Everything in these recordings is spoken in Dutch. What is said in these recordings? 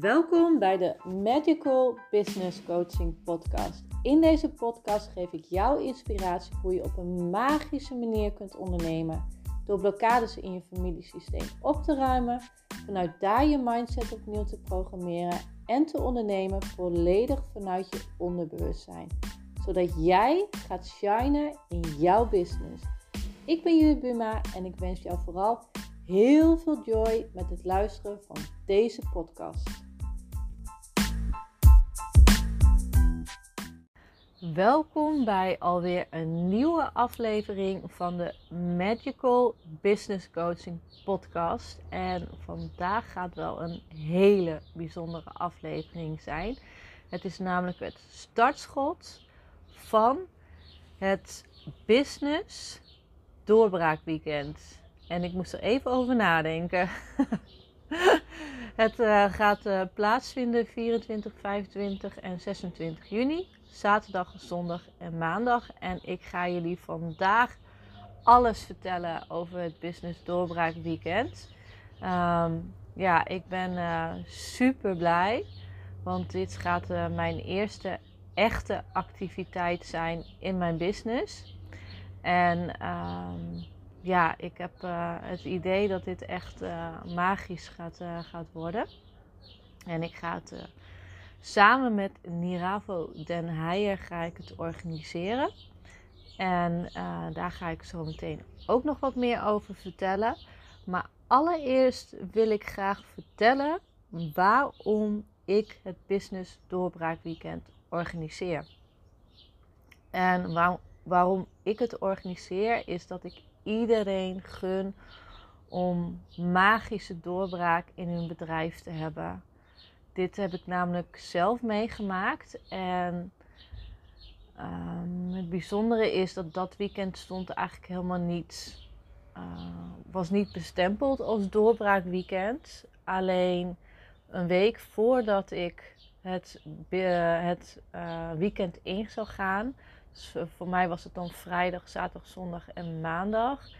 Welkom bij de Magical Business Coaching Podcast. In deze podcast geef ik jou inspiratie hoe je op een magische manier kunt ondernemen. Door blokkades in je familiesysteem op te ruimen, vanuit daar je mindset opnieuw te programmeren en te ondernemen volledig vanuit je onderbewustzijn. Zodat jij gaat shinen in jouw business. Ik ben Judith Buma en ik wens jou vooral heel veel joy met het luisteren van deze podcast. Welkom bij alweer een nieuwe aflevering van de Magical Business Coaching Podcast. En vandaag gaat wel een hele bijzondere aflevering zijn. Het is namelijk het startschot van het Business Doorbraakweekend. En ik moest er even over nadenken. het uh, gaat uh, plaatsvinden 24, 25 en 26 juni zaterdag, zondag en maandag. En ik ga jullie vandaag alles vertellen over het Business Doorbraak Weekend. Ehm, ja, ik ben uh, super blij, want dit gaat uh, mijn eerste echte activiteit zijn in mijn business. En um, ja, ik heb uh, het idee dat dit echt magisch gaat, gaat worden. En ik ga het Samen met Niravo Den Heijer ga ik het organiseren. En uh, daar ga ik zo meteen ook nog wat meer over vertellen. Maar allereerst wil ik graag vertellen waarom ik het Business Doorbraak Weekend organiseer. En waar, waarom ik het organiseer is dat ik iedereen gun om magische doorbraak in hun bedrijf te hebben. Dit heb ik namelijk zelf meegemaakt. En um, het bijzondere is dat dat weekend stond eigenlijk helemaal niet. Uh, was niet bestempeld als doorbraakweekend. Alleen een week voordat ik het, het uh, weekend in zou gaan. Dus voor mij was het dan vrijdag, zaterdag, zondag en maandag.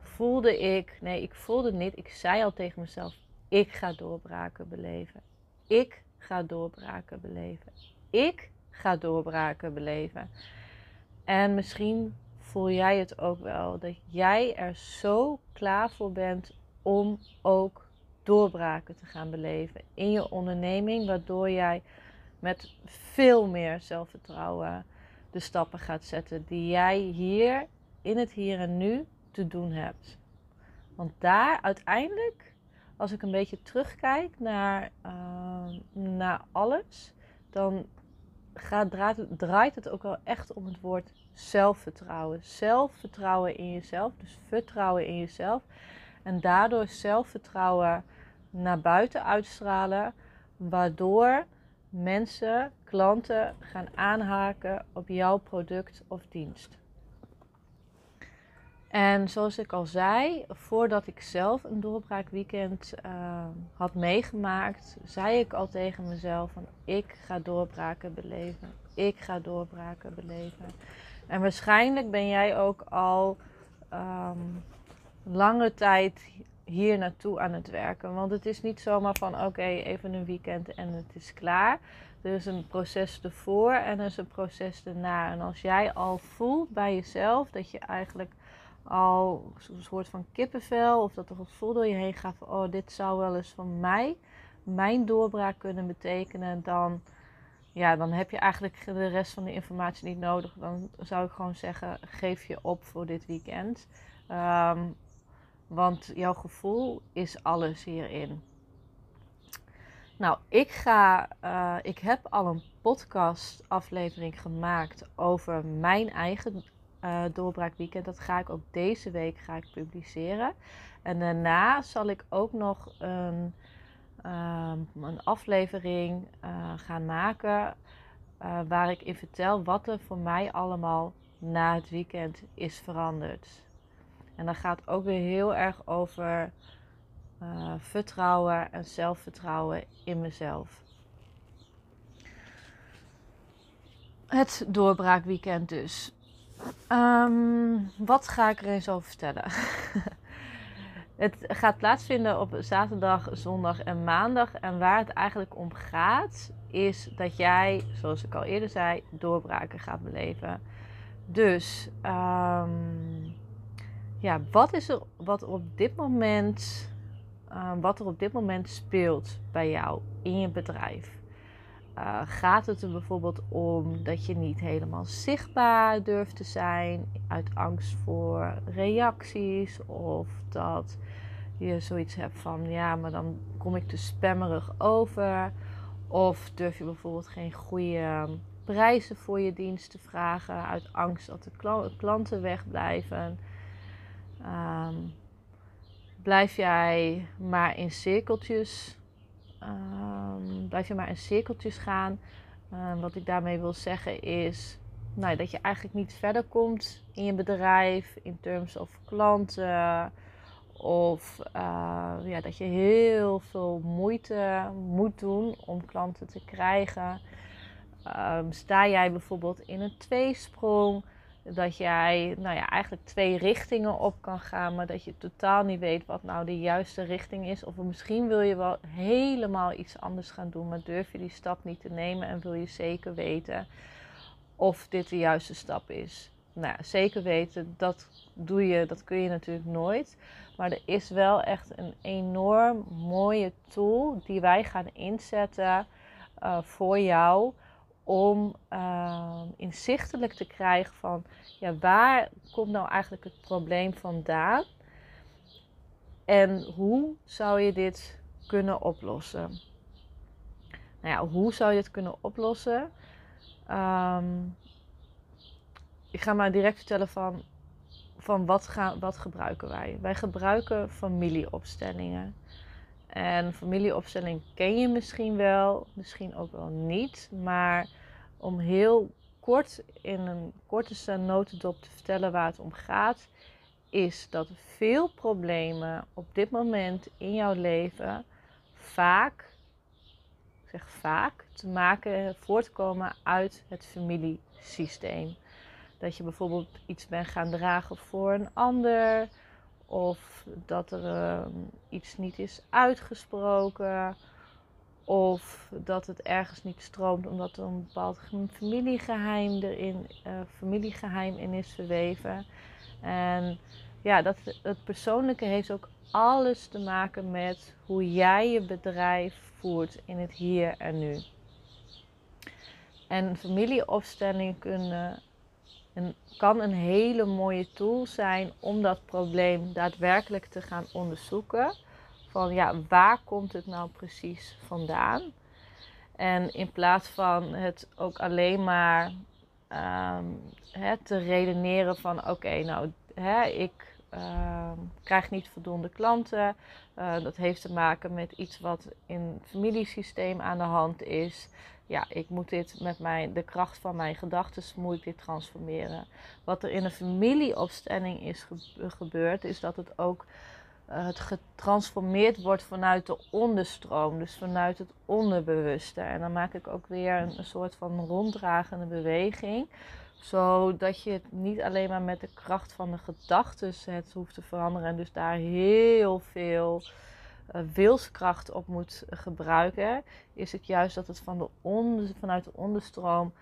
Voelde ik, nee, ik voelde niet. Ik zei al tegen mezelf: ik ga doorbraken beleven. Ik ga doorbraken beleven. Ik ga doorbraken beleven. En misschien voel jij het ook wel dat jij er zo klaar voor bent om ook doorbraken te gaan beleven in je onderneming, waardoor jij met veel meer zelfvertrouwen de stappen gaat zetten die jij hier in het hier en nu te doen hebt. Want daar uiteindelijk als ik een beetje terugkijk naar, uh, naar alles, dan gaat, draait, draait het ook wel echt om het woord zelfvertrouwen. Zelfvertrouwen in jezelf, dus vertrouwen in jezelf. En daardoor zelfvertrouwen naar buiten uitstralen, waardoor mensen, klanten gaan aanhaken op jouw product of dienst. En zoals ik al zei, voordat ik zelf een doorbraakweekend uh, had meegemaakt, zei ik al tegen mezelf van ik ga doorbraken beleven. Ik ga doorbraken beleven. En waarschijnlijk ben jij ook al um, lange tijd hier naartoe aan het werken. Want het is niet zomaar van oké, even een weekend en het is klaar. Er is een proces ervoor en er is een proces erna. En als jij al voelt bij jezelf dat je eigenlijk al een soort van kippenvel of dat er gevoel door je heen gaat van oh dit zou wel eens van mij mijn doorbraak kunnen betekenen, dan, ja, dan heb je eigenlijk de rest van de informatie niet nodig. Dan zou ik gewoon zeggen, geef je op voor dit weekend. Um, want jouw gevoel is alles hierin. Nou, ik ga, uh, ik heb al een podcast aflevering gemaakt over mijn eigen uh, doorbraakweekend. Dat ga ik ook deze week ga ik publiceren. En daarna zal ik ook nog een, um, een aflevering uh, gaan maken. Uh, waar ik in vertel wat er voor mij allemaal na het weekend is veranderd. En dat gaat ook weer heel erg over vertrouwen en zelfvertrouwen in mezelf. Het doorbraakweekend dus. Um, wat ga ik er eens over vertellen? het gaat plaatsvinden op zaterdag, zondag en maandag. En waar het eigenlijk om gaat, is dat jij, zoals ik al eerder zei, doorbraken gaat beleven. Dus, um, ja, wat is er wat op dit moment, um, wat er op dit moment speelt bij jou in je bedrijf? Uh, gaat het er bijvoorbeeld om dat je niet helemaal zichtbaar durft te zijn uit angst voor reacties? Of dat je zoiets hebt van ja, maar dan kom ik te spammerig over? Of durf je bijvoorbeeld geen goede prijzen voor je diensten vragen uit angst dat de klanten wegblijven. Um, blijf jij maar in cirkeltjes Um, blijf je maar in cirkeltjes gaan. Um, wat ik daarmee wil zeggen is nou, dat je eigenlijk niet verder komt in je bedrijf in terms of klanten. Of uh, ja, dat je heel veel moeite moet doen om klanten te krijgen. Um, sta jij bijvoorbeeld in een tweesprong? Dat jij nou ja, eigenlijk twee richtingen op kan gaan, maar dat je totaal niet weet wat nou de juiste richting is. Of misschien wil je wel helemaal iets anders gaan doen, maar durf je die stap niet te nemen en wil je zeker weten of dit de juiste stap is. Nou, zeker weten, dat doe je, dat kun je natuurlijk nooit. Maar er is wel echt een enorm mooie tool die wij gaan inzetten uh, voor jou om uh, inzichtelijk te krijgen van ja, waar komt nou eigenlijk het probleem vandaan en hoe zou je dit kunnen oplossen? Nou ja, hoe zou je het kunnen oplossen? Um, ik ga maar direct vertellen van, van wat, gaan, wat gebruiken wij. Wij gebruiken familieopstellingen. En familieopstelling ken je misschien wel, misschien ook wel niet. Maar om heel kort in een korte notendop te vertellen waar het om gaat, is dat veel problemen op dit moment in jouw leven vaak, zeg vaak, te maken voortkomen uit het familiesysteem. Dat je bijvoorbeeld iets bent gaan dragen voor een ander, of dat er ehm, iets niet is uitgesproken. Of dat het ergens niet stroomt omdat er een bepaald familiegeheim erin, uh, familiegeheim in is verweven. En ja, dat, het persoonlijke heeft ook alles te maken met hoe jij je bedrijf voert in het hier en nu. En familieopstellingen kunnen en kan een hele mooie tool zijn om dat probleem daadwerkelijk te gaan onderzoeken. Van ja, waar komt het nou precies vandaan? En in plaats van het ook alleen maar um, te redeneren van oké, nou ik uh, krijg niet voldoende klanten. Uh, dat heeft te maken met iets wat in het familiesysteem aan de hand is ja, ik moet dit met mijn, de kracht van mijn gedachten moet ik dit transformeren. Wat er in een familieopstelling is gebeurd, is dat het ook het getransformeerd wordt vanuit de onderstroom, dus vanuit het onderbewuste. En dan maak ik ook weer een, soort van ronddragende beweging zodat je het niet alleen maar met de kracht van de gedachten het hoeft te veranderen. En dus daar heel veel uh, wilskracht op moet gebruiken, is het juist dat het van de onder, vanuit de onderstroom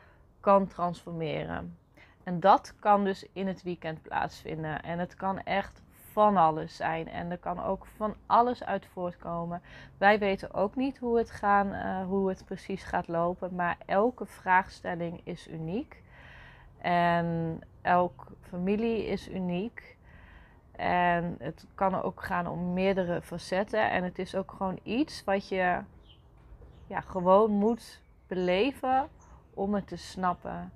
kan transformeren. En dat kan dus in het weekend plaatsvinden. En het kan echt van alles zijn. En er kan ook van alles uit voortkomen. Wij weten ook niet hoe het, gaan, uh, hoe het precies gaat lopen. Maar elke vraagstelling is uniek. En elke familie is uniek. En het kan ook gaan om meerdere facetten. En het is ook gewoon iets wat je ja, gewoon moet beleven om het te snappen.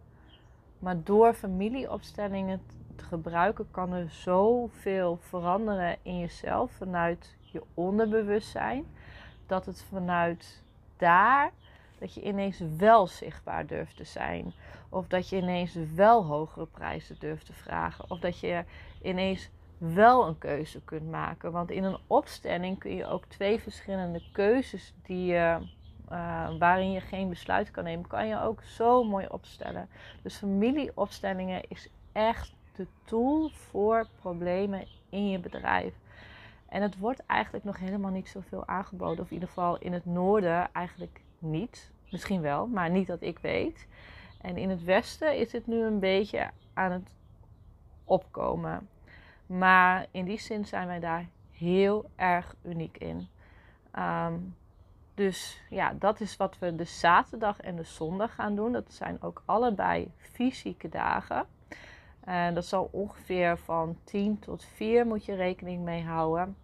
Maar door familieopstellingen te gebruiken kan er zoveel veranderen in jezelf vanuit je onderbewustzijn. Dat het vanuit daar, dat je ineens wel zichtbaar durft te zijn. Of dat je ineens wel hogere prijzen durft te vragen. Of dat je ineens wel een keuze kunt maken. Want in een opstelling kun je ook twee verschillende keuzes die je, uh, waarin je geen besluit kan nemen, kan je ook zo mooi opstellen. Dus familieopstellingen is echt de tool voor problemen in je bedrijf. En het wordt eigenlijk nog helemaal niet zoveel aangeboden. Of in ieder geval in het noorden eigenlijk niet. Misschien wel, maar niet dat ik weet. En in het westen is het nu een beetje aan het opkomen. Maar in die zin zijn wij daar heel erg uniek in. Ehm, dus ja, dat is wat we de zaterdag en de zondag gaan doen. Dat zijn ook allebei fysieke dagen. En dat zal ongeveer van 10 tot 4 moet je rekening mee houden.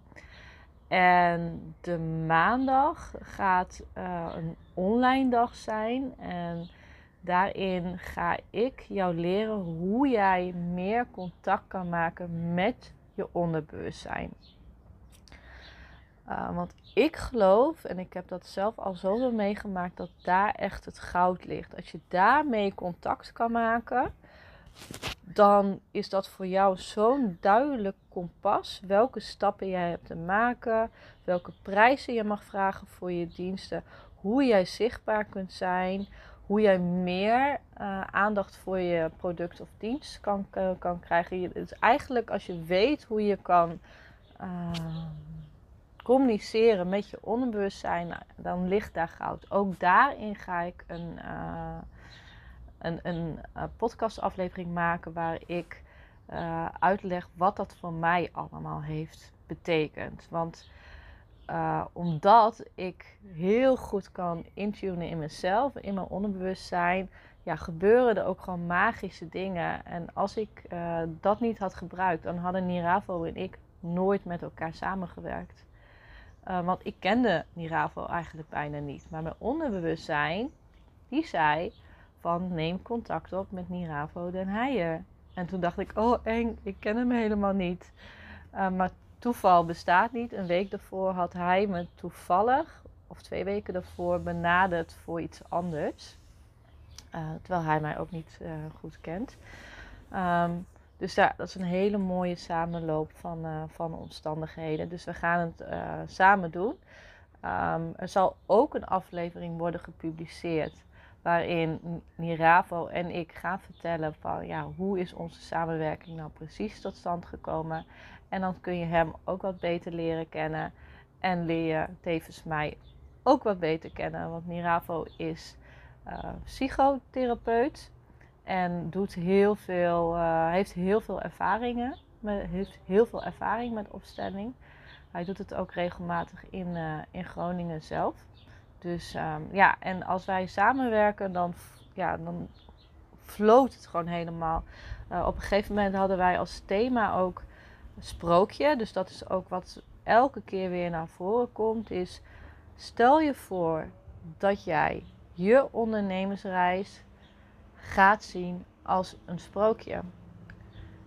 En de maandag gaat uh, een online dag zijn. En daarin ga ik jou leren hoe jij meer contact kan maken met je onderbewustzijn. Uh, want ik geloof, en ik heb dat zelf al zoveel meegemaakt, dat daar echt het goud ligt. Als je daarmee contact kan maken, dan is dat voor jou zo'n duidelijk kompas. Welke stappen jij hebt te maken, welke prijzen je mag vragen voor je diensten, hoe jij zichtbaar kunt zijn, hoe jij meer uh, aandacht voor je product of dienst kan, uh, kan krijgen. Dus eigenlijk als je weet hoe je kan uh, communiceren met je onderbewustzijn, nou, dan ligt daar goud. Ook daarin ga ik een, uh, een, een podcastaflevering maken waar ik uh, uitleg wat dat voor mij allemaal heeft betekend. Want uh, omdat ik heel goed kan intunen in mezelf, in mijn onderbewustzijn, ja, gebeuren er ook gewoon magische dingen. En als ik dat niet had gebruikt, dan hadden Niravo en ik nooit met elkaar samengewerkt. Want ik kende Niravo eigenlijk bijna niet. Maar mijn onderbewustzijn, die zei van neem contact op met Niravo den Heijer. En toen dacht ik, oh eng, ik ken hem helemaal niet. maar toeval bestaat niet. Een week daarvoor had hij me toevallig, of twee weken daarvoor, benaderd voor iets anders. Uh, terwijl hij mij ook niet uh, goed kent. Um, dus ja, dat is een hele mooie samenloop van, van omstandigheden. Dus we gaan het samen doen. Um, er zal ook een aflevering worden gepubliceerd waarin Niravo en ik gaan vertellen van ja, hoe is onze samenwerking nou precies tot stand gekomen. En dan kun je hem ook wat beter leren kennen. En leer je tevens mij ook wat beter kennen. Want Niravo is uh, psychotherapeut. En doet heel veel, uh, heeft heel veel ervaringen. Heeft heel veel ervaring met opstelling. Hij doet het ook regelmatig in, uh, in Groningen zelf. Dus um, ja, en als wij samenwerken, dan, ja, dan floot het gewoon helemaal. op een gegeven moment hadden wij als thema ook sprookje. Dus dat is ook wat elke keer weer naar voren komt. Is stel je voor dat jij je ondernemersreis gaat zien als een sprookje.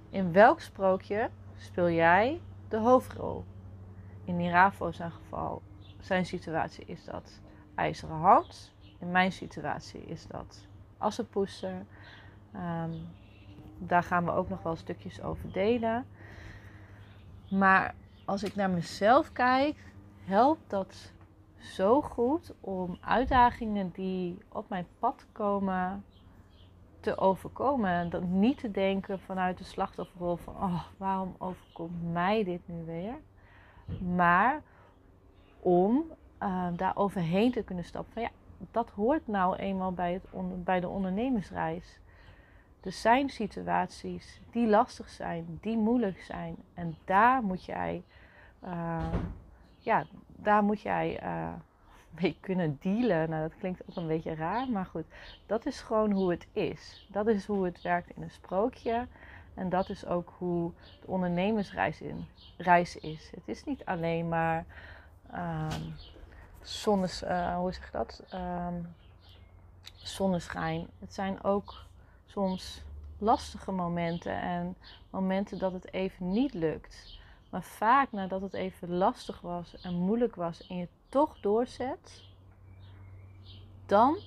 In welk sprookje speel jij de hoofdrol? In Niravo zijn geval, zijn situatie is dat IJzeren Hand. In mijn situatie is dat Assenpoester. Um, daar gaan we ook nog wel stukjes over delen. Maar als ik naar mezelf kijk, helpt dat zo goed om uitdagingen die op mijn pad komen te overkomen. En dat niet te denken vanuit de slachtofferrol van oh, waarom overkomt mij dit nu weer? Maar om uh, daar overheen te kunnen stappen. Van ja, dat hoort nou eenmaal bij, het bij de ondernemersreis. Er zijn situaties die lastig zijn, die moeilijk zijn. En daar moet jij, uh, ja, daar moet jij uh, mee kunnen dealen. Nou, dat klinkt ook een beetje raar, maar goed. Dat is gewoon hoe het is. Dat is hoe het werkt in een sprookje. En dat is ook hoe de ondernemersreis in, reis is. Het is niet alleen maar um, zonnes, uh, hoe zeg je dat? Um, zonneschijn. Het zijn ook soms lastige momenten en momenten dat het even niet lukt. Maar vaak nadat het even lastig was en moeilijk was en je toch doorzet, dan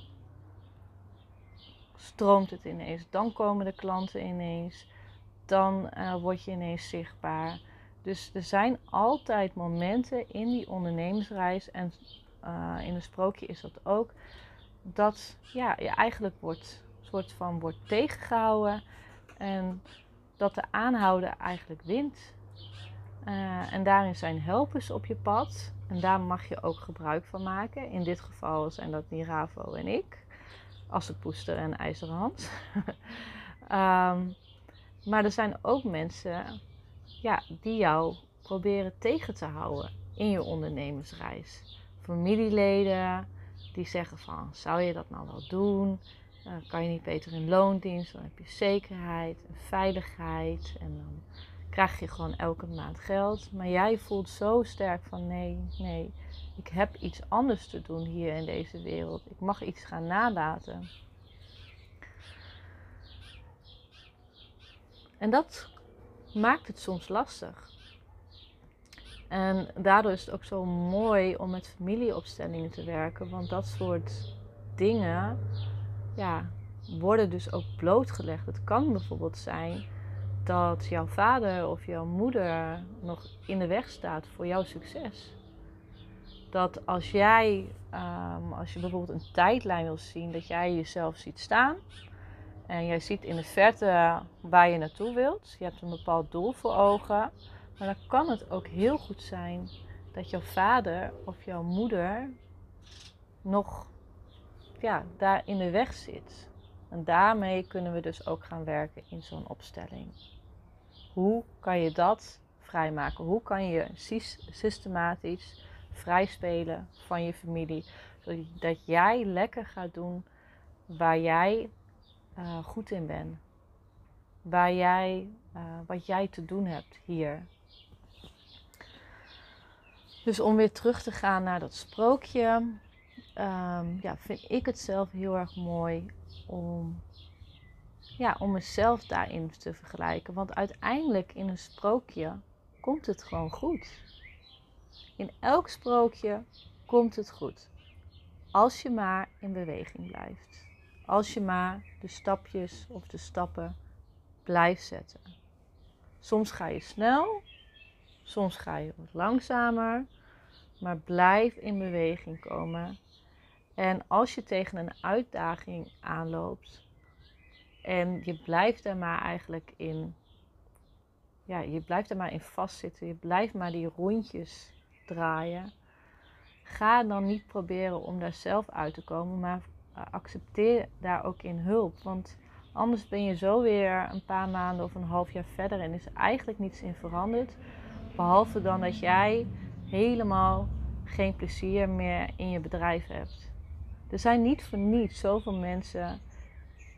stroomt het ineens. Dan komen de klanten ineens. Dan uh, word je ineens zichtbaar. Dus er zijn altijd momenten in die ondernemersreis en uh, in een sprookje is dat ook, dat ja, je eigenlijk wordt soort van wordt tegengehouden en dat de aanhouder eigenlijk wint. Uh, en daarin zijn helpers op je pad. En daar mag je ook gebruik van maken. In dit geval zijn dat Niravo en ik. Assenpoester en IJzerhand. um, maar er zijn ook mensen ja, die jou proberen tegen te houden in je ondernemersreis. Familieleden die zeggen van, zou je dat nou wel doen? Uh, kan je niet beter in loondienst? Dan heb je zekerheid en veiligheid. En dan krijg je gewoon elke maand geld. Maar jij voelt zo sterk van nee, nee, ik heb iets anders te doen hier in deze wereld. Ik mag iets gaan nalaten. En dat maakt het soms lastig. En daardoor is het ook zo mooi om met familieopstellingen te werken, want dat soort dingen ja, worden dus ook blootgelegd. Het kan bijvoorbeeld zijn dat jouw vader of jouw moeder nog in de weg staat voor jouw succes. Dat als jij, um, als je bijvoorbeeld een tijdlijn wil zien, dat jij jezelf ziet staan en jij ziet in de verte waar je naartoe wilt. Je hebt een bepaald doel voor ogen. Maar dan kan het ook heel goed zijn dat jouw vader of jouw moeder nog ja, daar in de weg zit. En daarmee kunnen we dus ook gaan werken in zo'n opstelling. Hoe kan je dat vrijmaken? Hoe kan je systematisch vrijspelen van je familie? Zodat jij lekker gaat doen waar jij uh, goed in bent. Waar jij, uh, wat jij te doen hebt hier. Dus om weer terug te gaan naar dat sprookje, um, ja, vind ik het zelf heel erg mooi om, ja, om mezelf daarin te vergelijken. Want uiteindelijk in een sprookje komt het gewoon goed. In elk sprookje komt het goed. Als je maar in beweging blijft. Als je maar de stapjes of de stappen blijft zetten. Soms ga je snel, soms ga je wat langzamer, maar blijf in beweging komen. En als je tegen een uitdaging aanloopt en je blijft er maar eigenlijk in, ja, je blijft er maar in vastzitten, je blijft maar die rondjes draaien. Ga dan niet proberen om daar zelf uit te komen, maar accepteer daar ook in hulp. Want anders ben je zo weer een paar maanden of een half jaar verder en is eigenlijk niets in veranderd. Behalve dan dat jij helemaal geen plezier meer in je bedrijf hebt. Er zijn niet voor niets zoveel mensen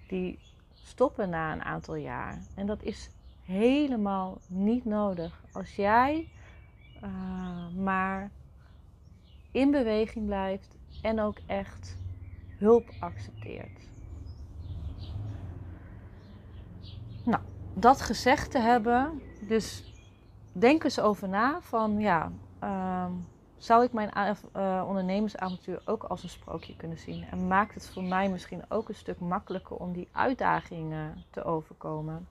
die stoppen na een aantal jaar. En dat is helemaal niet nodig. Als jij uh, maar in beweging blijft en ook echt hulp accepteert. Nou, dat gezegd te hebben, dus denk eens over na van ja, uh, zou ik mijn uh, ondernemersavontuur ook als een sprookje kunnen zien? En maakt het voor mij misschien ook een stuk makkelijker om die uitdagingen te overkomen?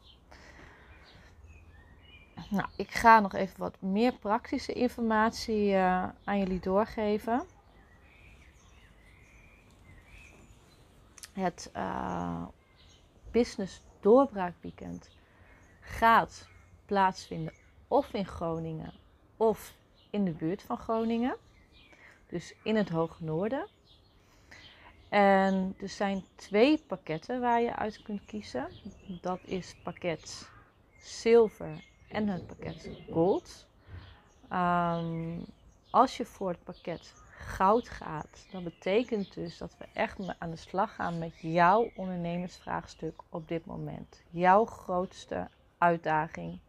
Nou, ik ga nog even wat meer praktische informatie uh, aan jullie doorgeven. Het uh, Business Doorbraakweekend gaat plaatsvinden of in Groningen of in de buurt van Groningen. Dus in het Hoge Noorden. En er zijn twee pakketten waar je uit kunt kiezen. Dat is pakket zilver en het pakket gold. Um, als je voor het pakket goud gaat, dan betekent dus dat we echt aan de slag gaan met jouw ondernemersvraagstuk op dit moment. Jouw grootste uitdaging.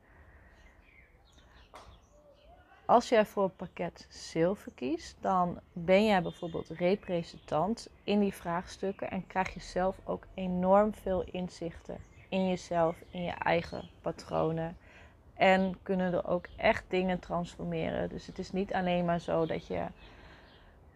Als jij voor het pakket zilver kiest, dan ben jij bijvoorbeeld representant in die vraagstukken en krijg je zelf ook enorm veel inzichten in jezelf, in je eigen patronen. En kunnen er ook echt dingen transformeren. Dus het is niet alleen maar zo dat je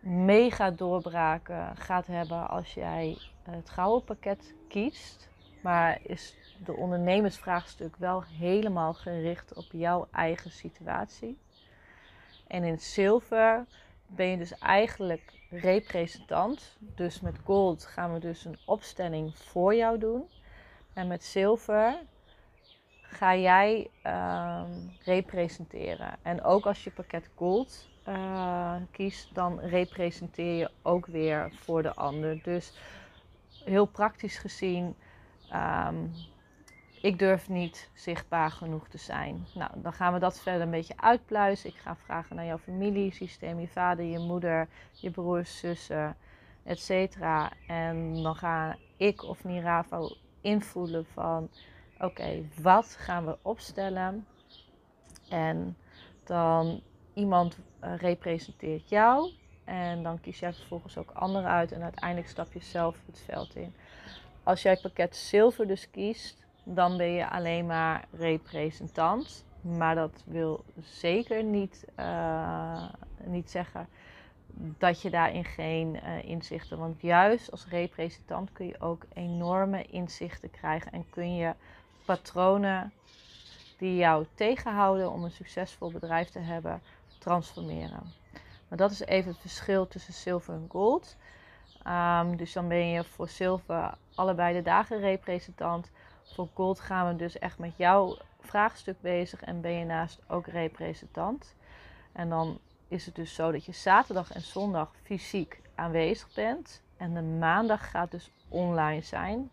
mega doorbraken gaat hebben als jij het gouden pakket kiest. Maar is de ondernemersvraagstuk wel helemaal gericht op jouw eigen situatie. En in zilver ben je dus eigenlijk representant. Dus met gold gaan we dus een opstelling voor jou doen. En met zilver ga jij ehm, representeren. En ook als je pakket gold uh, kiest, dan representeer je ook weer voor de ander. Dus heel praktisch gezien, ehm, ik durf niet zichtbaar genoeg te zijn. Nou, dan gaan we dat verder een beetje uitpluizen. Ik ga vragen naar jouw familiesysteem, je vader, je moeder, je broers, zussen, etc. En dan ga ik of Niravo invoelen van oké, wat gaan we opstellen? En dan iemand uh, representeert jou. En dan kies jij vervolgens ook anderen uit. En uiteindelijk stap je zelf het veld in. Als jij het pakket zilver dus kiest, dan ben je alleen maar representant. Maar dat wil zeker niet, uh, niet zeggen dat je daarin geen uh, inzichten. Want juist als representant kun je ook enorme inzichten krijgen en kun je patronen die jou tegenhouden om een succesvol bedrijf te hebben, transformeren. Maar dat is even het verschil tussen zilver en gold. Um, dus dan ben je voor zilver allebei de dagen representant. Voor gold gaan we dus echt met jouw vraagstuk bezig en ben je naast ook representant. En dan is het dus zo dat je zaterdag en zondag fysiek aanwezig bent. En de maandag gaat dus online zijn.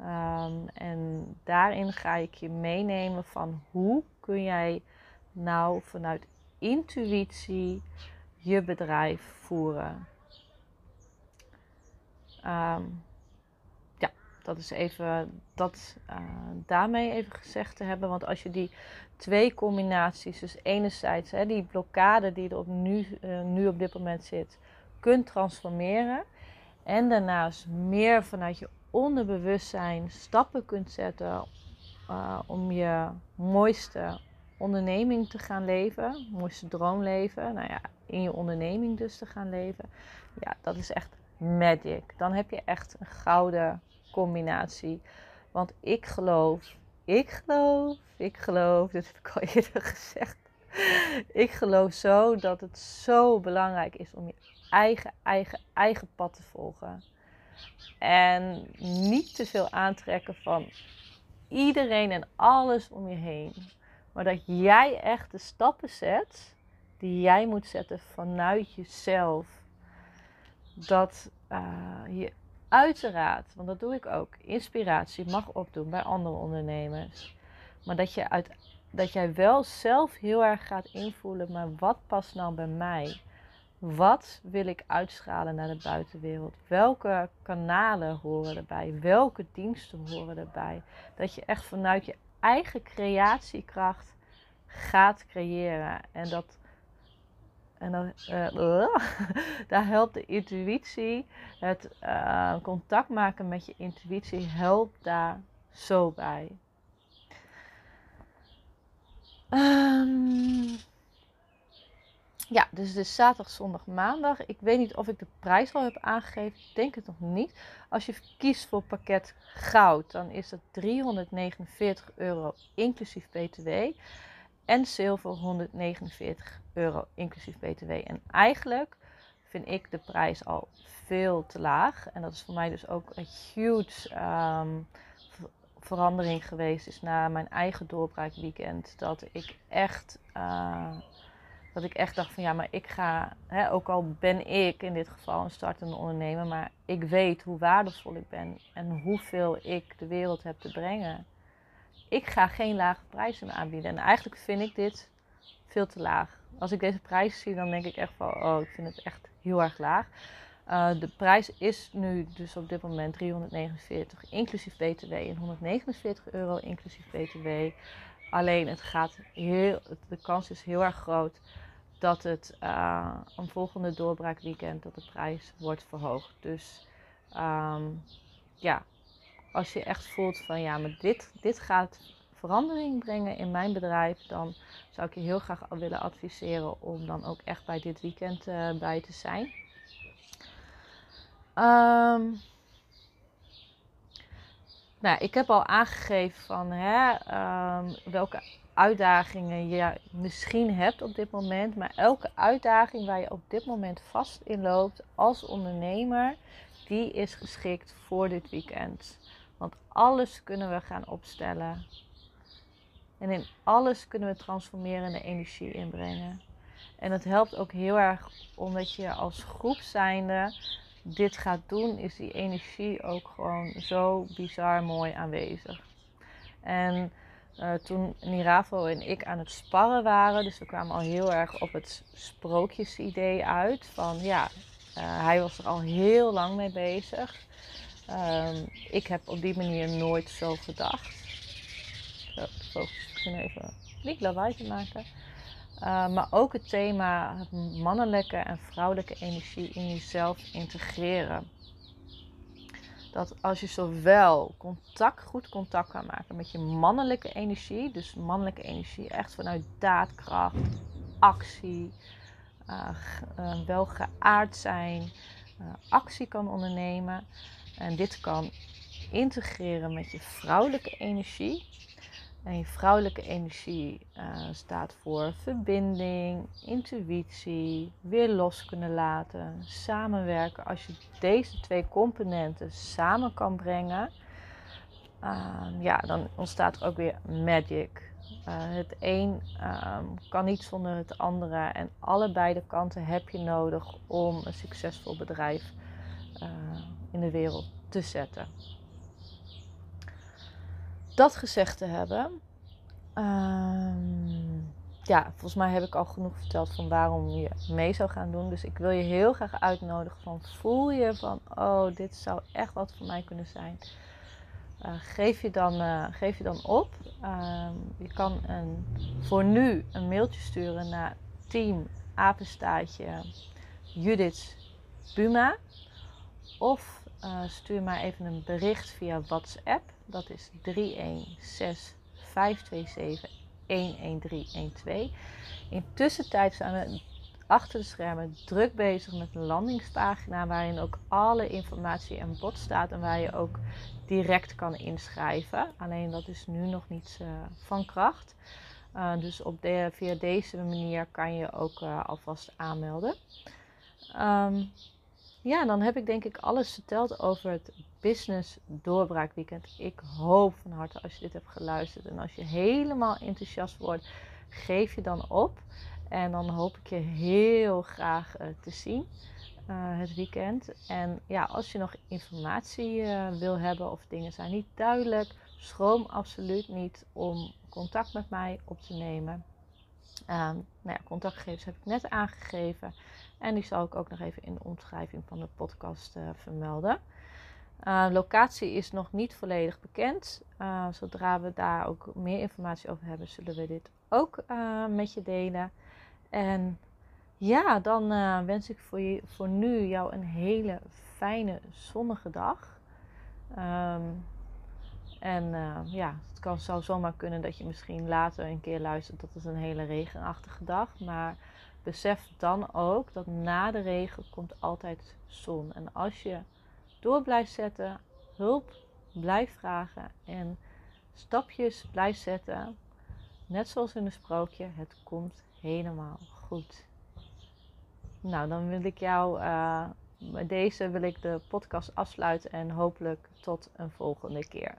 Um, en daarin ga ik je meenemen van hoe kun jij nou vanuit intuïtie je bedrijf voeren. Um, dat is even dat uh, daarmee even gezegd te hebben. Want als je die twee combinaties, dus enerzijds hè, die blokkade die er op nu, uh, nu op dit moment zit, kunt transformeren. En daarnaast meer vanuit je onderbewustzijn stappen kunt zetten uh, om je mooiste onderneming te gaan leven, mooiste droomleven, nou ja, in je onderneming dus te gaan leven. Ja, dat is echt magic. Dan heb je echt een gouden combinatie. Want ik geloof, ik geloof, ik geloof, dit heb ik al eerder gezegd. Ik geloof zo dat het zo belangrijk is om je eigen, eigen, eigen pad te volgen. En niet te veel aantrekken van iedereen en alles om je heen. Maar dat jij echt de stappen zet die jij moet zetten vanuit jezelf. Dat uh, je uiteraard, want dat doe ik ook, inspiratie mag opdoen bij andere ondernemers. Maar dat, je uit, dat jij wel zelf heel erg gaat invoelen, maar wat past nou bij mij? Wat wil ik uitstralen naar de buitenwereld? Welke kanalen horen erbij? Welke diensten horen erbij? Dat je echt vanuit je eigen creatiekracht gaat creëren. En dat. En dan, uh, daar helpt de intuïtie, het uh, contact maken met je intuïtie, helpt daar zo bij. Um, ja, dus het zaterdag, zondag, maandag. Ik weet niet of ik de prijs al heb aangegeven. Ik denk het nog niet. Als je kiest voor pakket goud, dan is dat 349 euro inclusief BTW. En zilver 149 euro inclusief BTW. En eigenlijk vind ik de prijs al veel te laag. En dat is voor mij dus ook een huge um, verandering geweest. Is na mijn eigen doorbraakweekend. Dat ik echt... Uh, dat ik echt dacht van ja, maar ik ga, hè, ook al ben ik in dit geval een startende ondernemer, maar ik weet hoe waardevol ik ben en hoeveel ik de wereld heb te brengen. Ik ga geen lage prijzen aanbieden. En eigenlijk vind ik dit veel te laag. Als ik deze prijs zie, dan denk ik echt van, oh, ik vind het echt heel erg laag. Uh, de prijs is nu dus op dit moment 349 inclusief BTW en 149 euro inclusief BTW. Alleen het gaat heel, de kans is heel erg groot dat het uh, een volgende doorbraakweekend dat de prijs wordt verhoogd. Dus um, ja, als je echt voelt van ja, maar dit, dit gaat verandering brengen in mijn bedrijf, dan zou ik je heel graag willen adviseren om dan ook echt bij dit weekend uh, bij te zijn. Um, nou, ik heb al aangegeven van hè, um, welke uitdagingen je misschien hebt op dit moment. Maar elke uitdaging waar je op dit moment vast in loopt als ondernemer, die is geschikt voor dit weekend. Want alles kunnen we gaan opstellen En in alles kunnen we transformerende energie inbrengen. En het helpt ook heel erg omdat je als groep zijnde dit gaat doen, is die energie ook gewoon zo bizar mooi aanwezig. En uh, toen Niravo en ik aan het sparren waren, dus we kwamen al heel erg op het sprookjesidee uit. Van ja, uh, hij was er al heel lang mee bezig. Um, ik heb op die manier nooit zo gedacht. Zo, focus misschien even niet lawaai te maken. Uh, maar ook het thema mannelijke en vrouwelijke energie in jezelf integreren. Dat als je zowel contact, goed contact kan maken met je mannelijke energie, dus mannelijke energie echt vanuit daadkracht, actie, uh, wel geaard zijn, actie kan ondernemen. En dit kan integreren met je vrouwelijke energie. En je vrouwelijke energie uh, staat voor verbinding, intuïtie, weer los kunnen laten, samenwerken. Als je deze twee componenten samen kan brengen, uh, ja, dan ontstaat er ook weer magic. Uh, het een ehm, kan niet zonder het andere. En allebei de kanten heb je nodig om een succesvol bedrijf eh, in de wereld te zetten dat gezegd te hebben, um, ja, volgens mij heb ik al genoeg verteld van waarom je mee zou gaan doen. Dus ik wil je heel graag uitnodigen van voel je van, oh, dit zou echt wat voor mij kunnen zijn. Uh, geef, je dan, uh, geef je dan op. Uh, je kan een, voor nu een mailtje sturen naar team apenstaatje Judith Buma. Of uh, stuur maar even een bericht via WhatsApp. Dat is 316 527 11312. Intussen zijn we achter de schermen druk bezig met een landingspagina waarin ook alle informatie en bod staat en waar je ook direct kan inschrijven. Alleen dat is nu nog niet uh, van kracht. Uh, dus op via deze manier kan je ook alvast aanmelden. Um, ja, dan heb ik denk ik alles verteld over het Business Doorbraakweekend. Ik hoop van harte als je dit hebt geluisterd en als je helemaal enthousiast wordt, geef je dan op. En dan hoop ik je heel graag uh, te zien uh, het weekend. En ja, als je nog informatie uh, wil hebben of dingen zijn niet duidelijk, schroom absoluut niet om contact met mij op te nemen. nou ja, contactgegevens heb ik net aangegeven. En die zal ik ook nog even in de omschrijving van de podcast uh, vermelden. Uh, locatie is nog niet volledig bekend. Uh, zodra we daar ook meer informatie over hebben, zullen we dit ook met je delen. En ja, dan wens ik voor, je, voor nu jou een hele fijne zonnige dag. Um, en ja, het kan, zou zomaar kunnen dat je misschien later een keer luistert dat het een hele regenachtige dag. Maar besef dan ook dat na de regen komt altijd zon. En als je door blijft zetten, hulp blijft vragen en stapjes blijft zetten, net zoals in een sprookje, het komt helemaal goed. Nou, dan wil ik jou, uh, deze wil ik de podcast afsluiten en hopelijk tot een volgende keer.